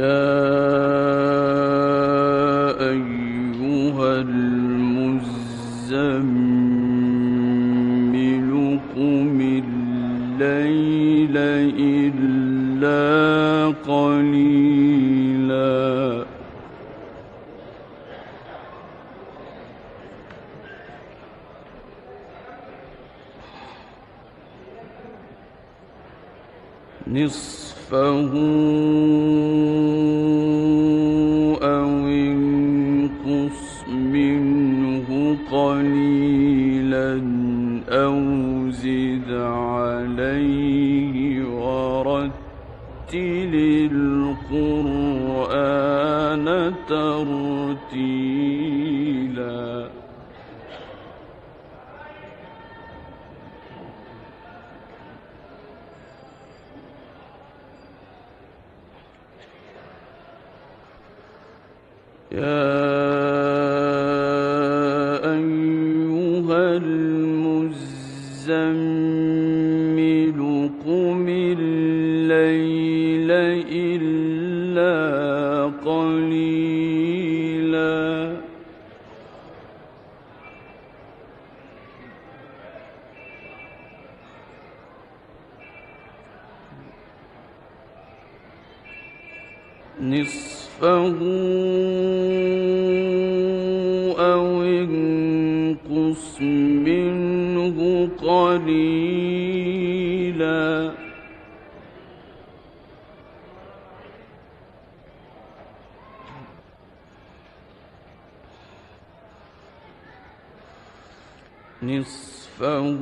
يا أيها المزمل قم الليل إلا قليلا نصفه نصفه أو انقص منه قليلا نصفه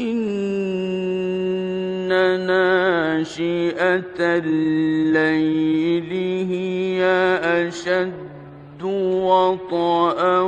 إن ناشئة الليل هي أشد وطئا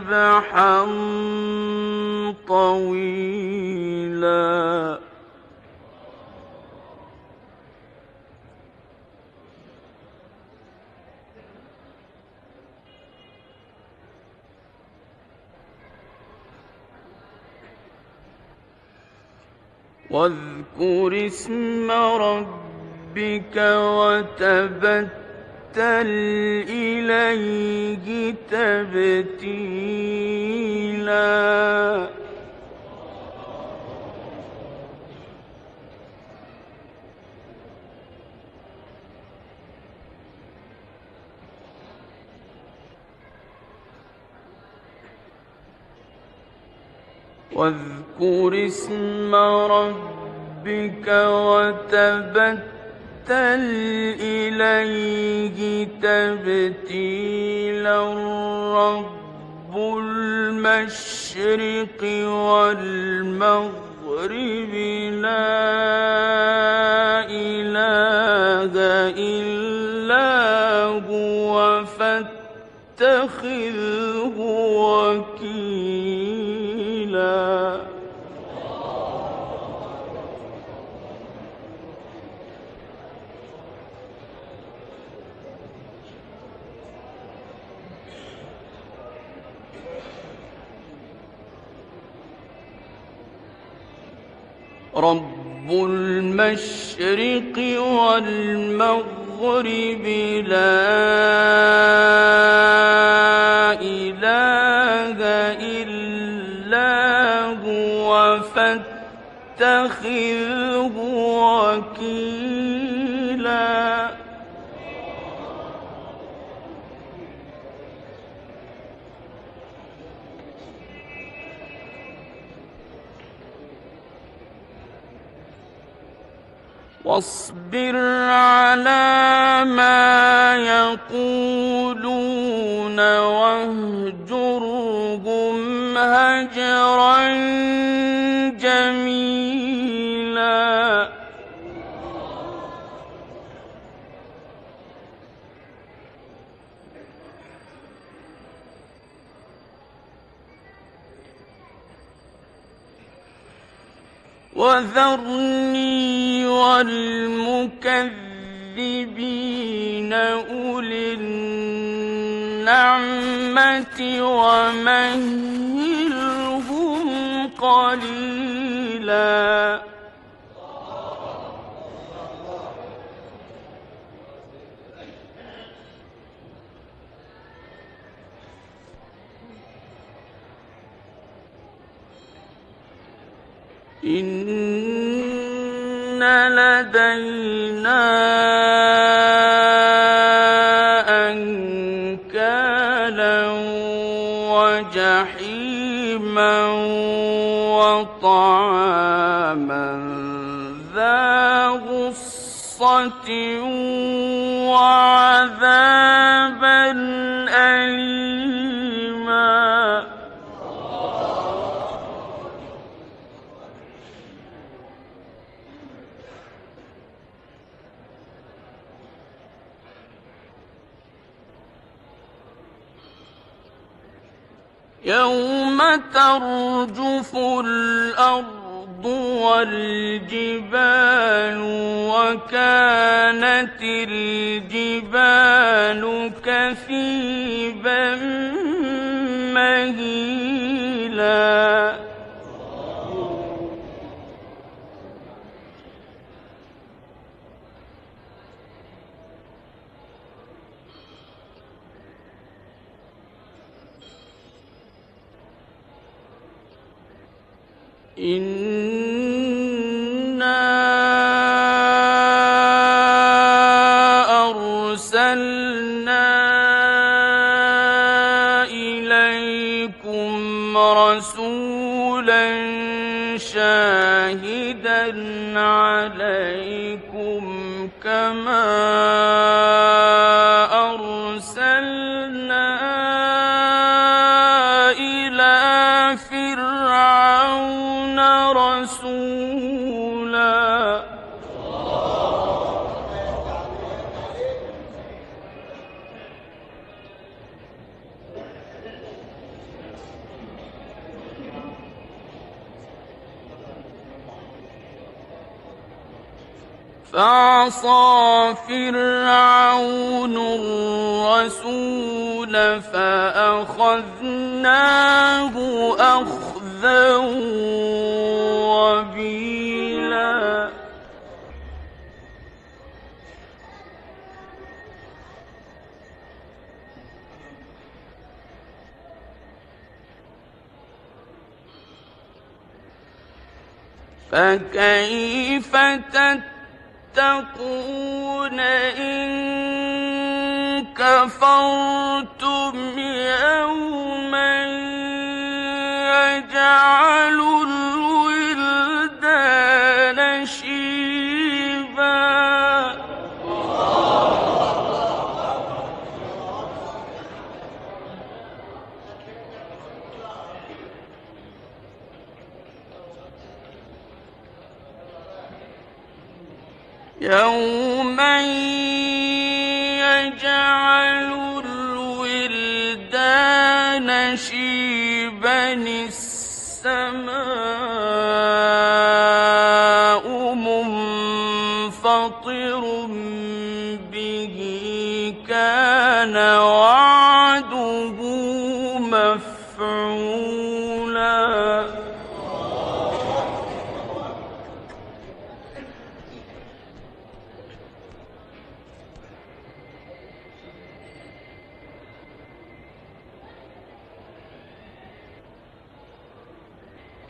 سبحا طويلا. واذكر اسم ربك وتبتل إليه تبتيلا. واذكر اسم ربك وتبتل إليه تبتيلا رب المشرق والمغرب لا إله إلا هو فاتخذه وكيلا رب المشرق والمغرب لا إله إلا هو فاتخذه وكيلا واصبر على ما يقولون واهجرهم هجرا جميلا. وذرني والمكذبين أولي النعمة ومهلهم قليلا. وجحيما وطعاما ذا غصة وعذابا ترجف الأرض والجبال وكانت الجبال كثيبا مهيلا فرعون رسولا فعصى فرعون الرسول فأخذناه أخذا وبيلا. فكيف تتقون إن كفرتم يوما يجعل الولدان شيبا يوم يجعل الولدان شيبا السماء منفطر به كان وعده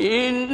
إن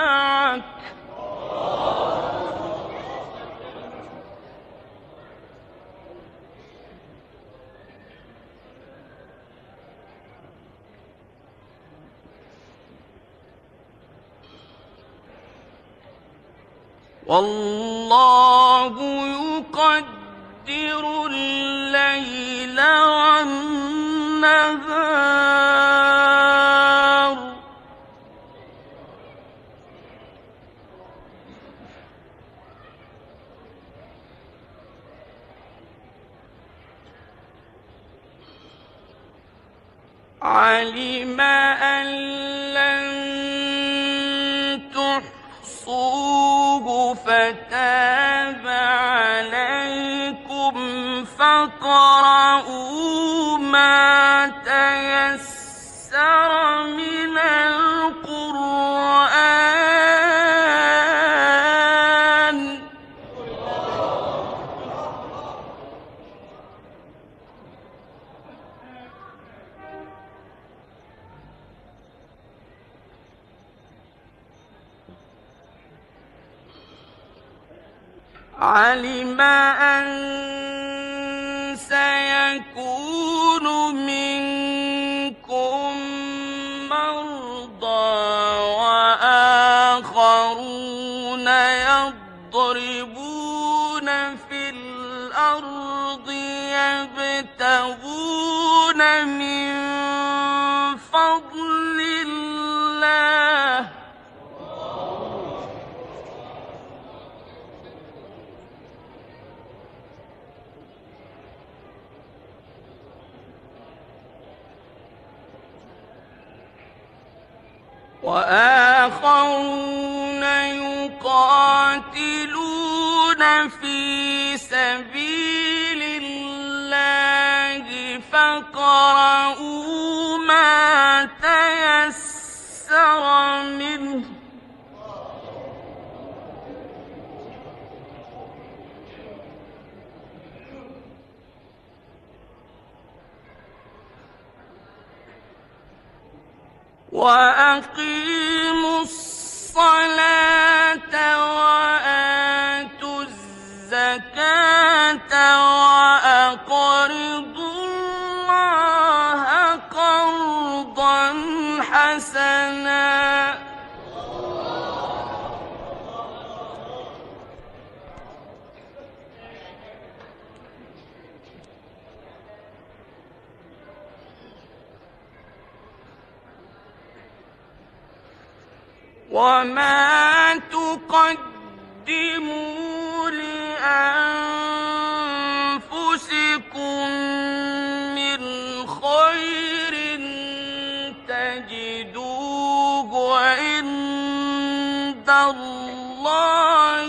معك. والله يقدر الليل والنهار. علم أن لن تحصوه فتاب عليكم فاقرؤوا ما تيسر من القرآن الأرض يبتغون من فضل الله. وآخرون يقاتلون في سبيل الله فاقرؤوا ما تيسر منه. وأقيموا الصلاة حسنا وما تقدموا لأنفسكم من خير واستغفروا الله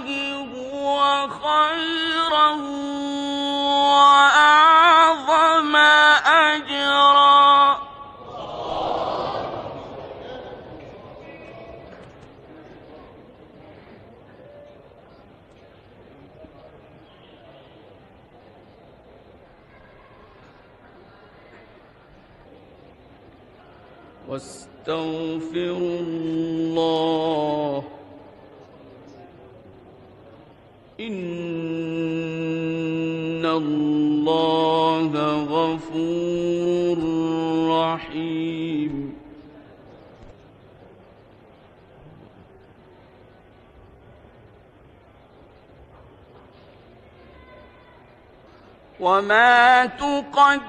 وما تقدموا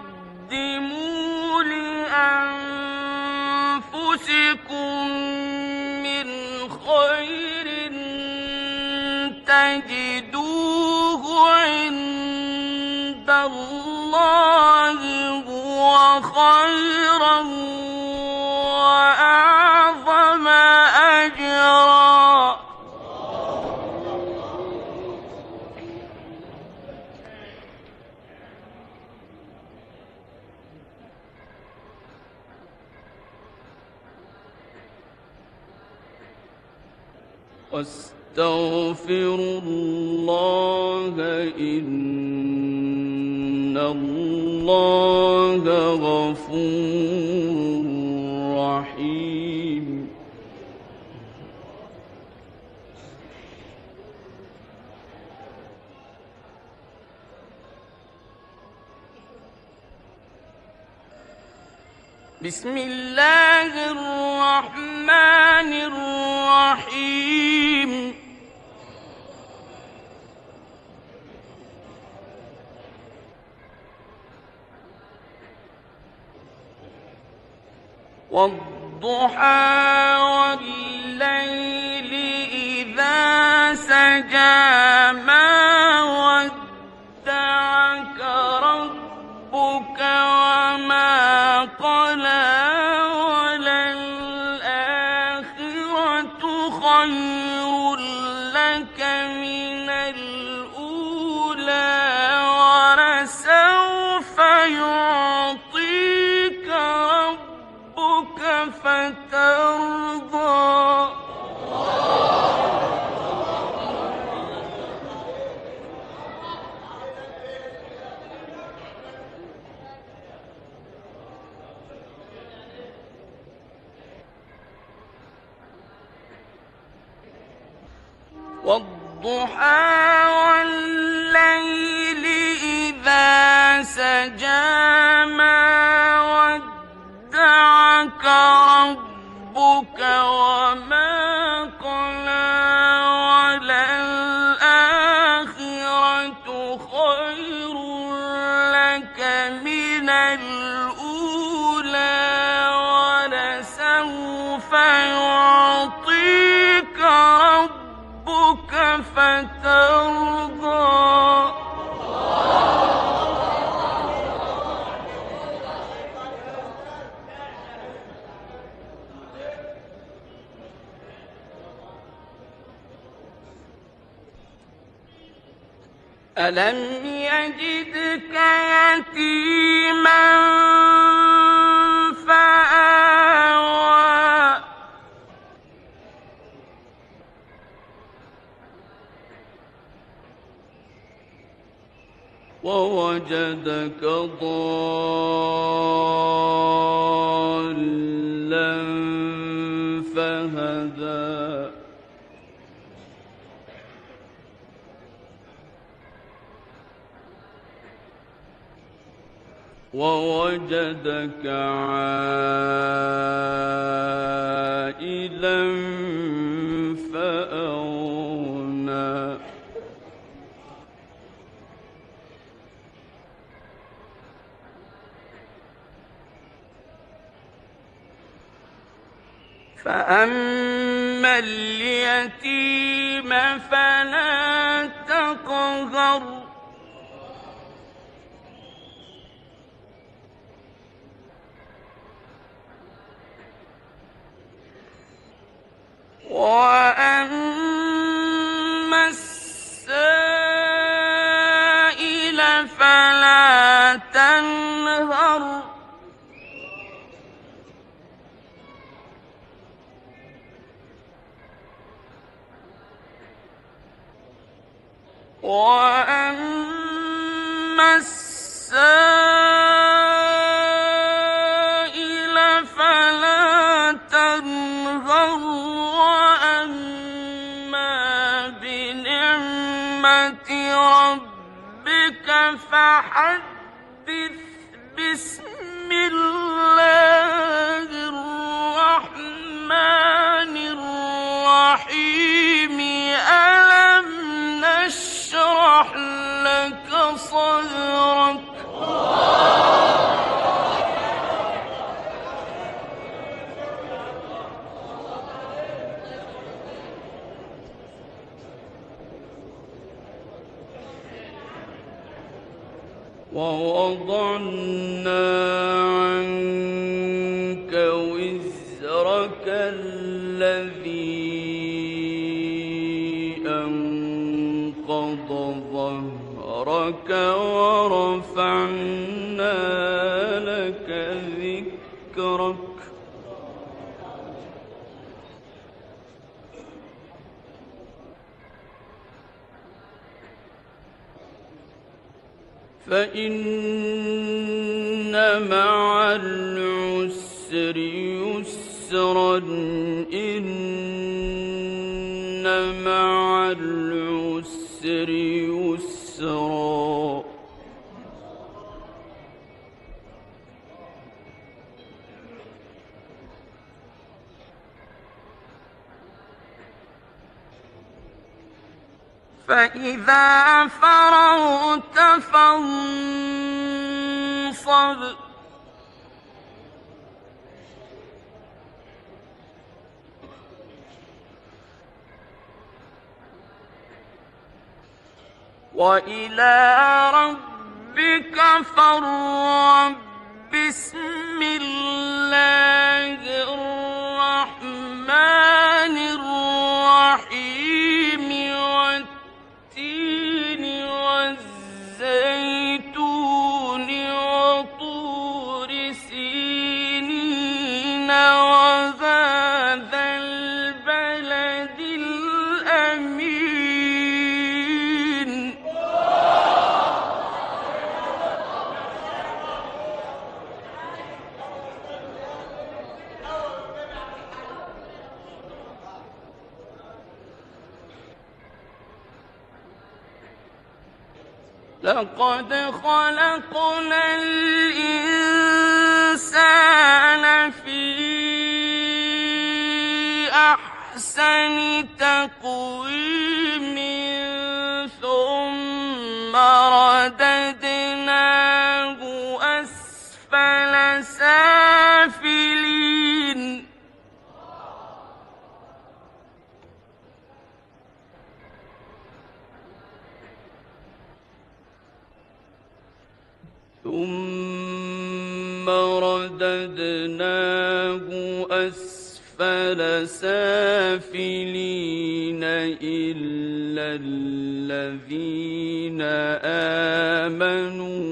لأنفسكم من خير تجدوه عند الله هو خيرا وأعظم واستغفروا الله إن الله غفور رحيم. بسم الله الرحمن الرحيم. والضحى والليل إذا سجى ما إذا ألم يجدك يتيما فآوى ووجدك ضالا ووجدك عائلا فأغنى. فأما اليتيم فلا تقهر. وأما السائل فلا وأما السائل نعمة ربك فحدث بسم الله ووضعنا عنك وزرك الذي أنقض ظهرك ورفعنا فإن مع العسر يسرا إن مع العسر يسرا. فإذا فرغت فانصب. وإلى ربك فارغب. بسم الله الرحمن الرحيم والتين والزيتون لقد خلقنا الإنسان في أحسن تقويم. رددناه أسفل سافلين إلا الذين آمنوا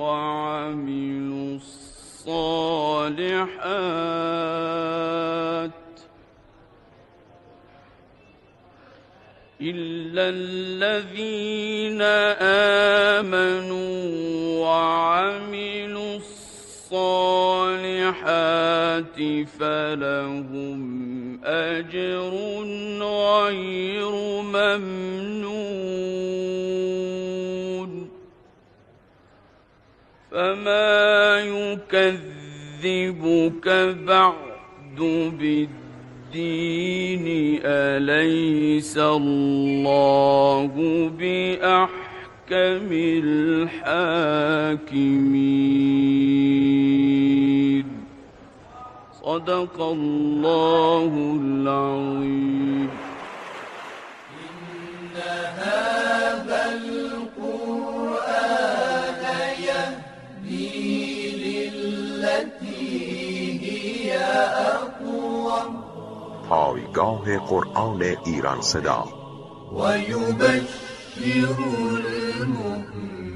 وعملوا الصالحات إلا الذين آمنوا وعملوا الصالحات فلهم أجر غير ممنون فما يكذبك بعد بالدين أليس الله بأحكم الحاكمين صدق الله العظيم. پایگاه قرآن ایران صدا. ويبشر المؤمنين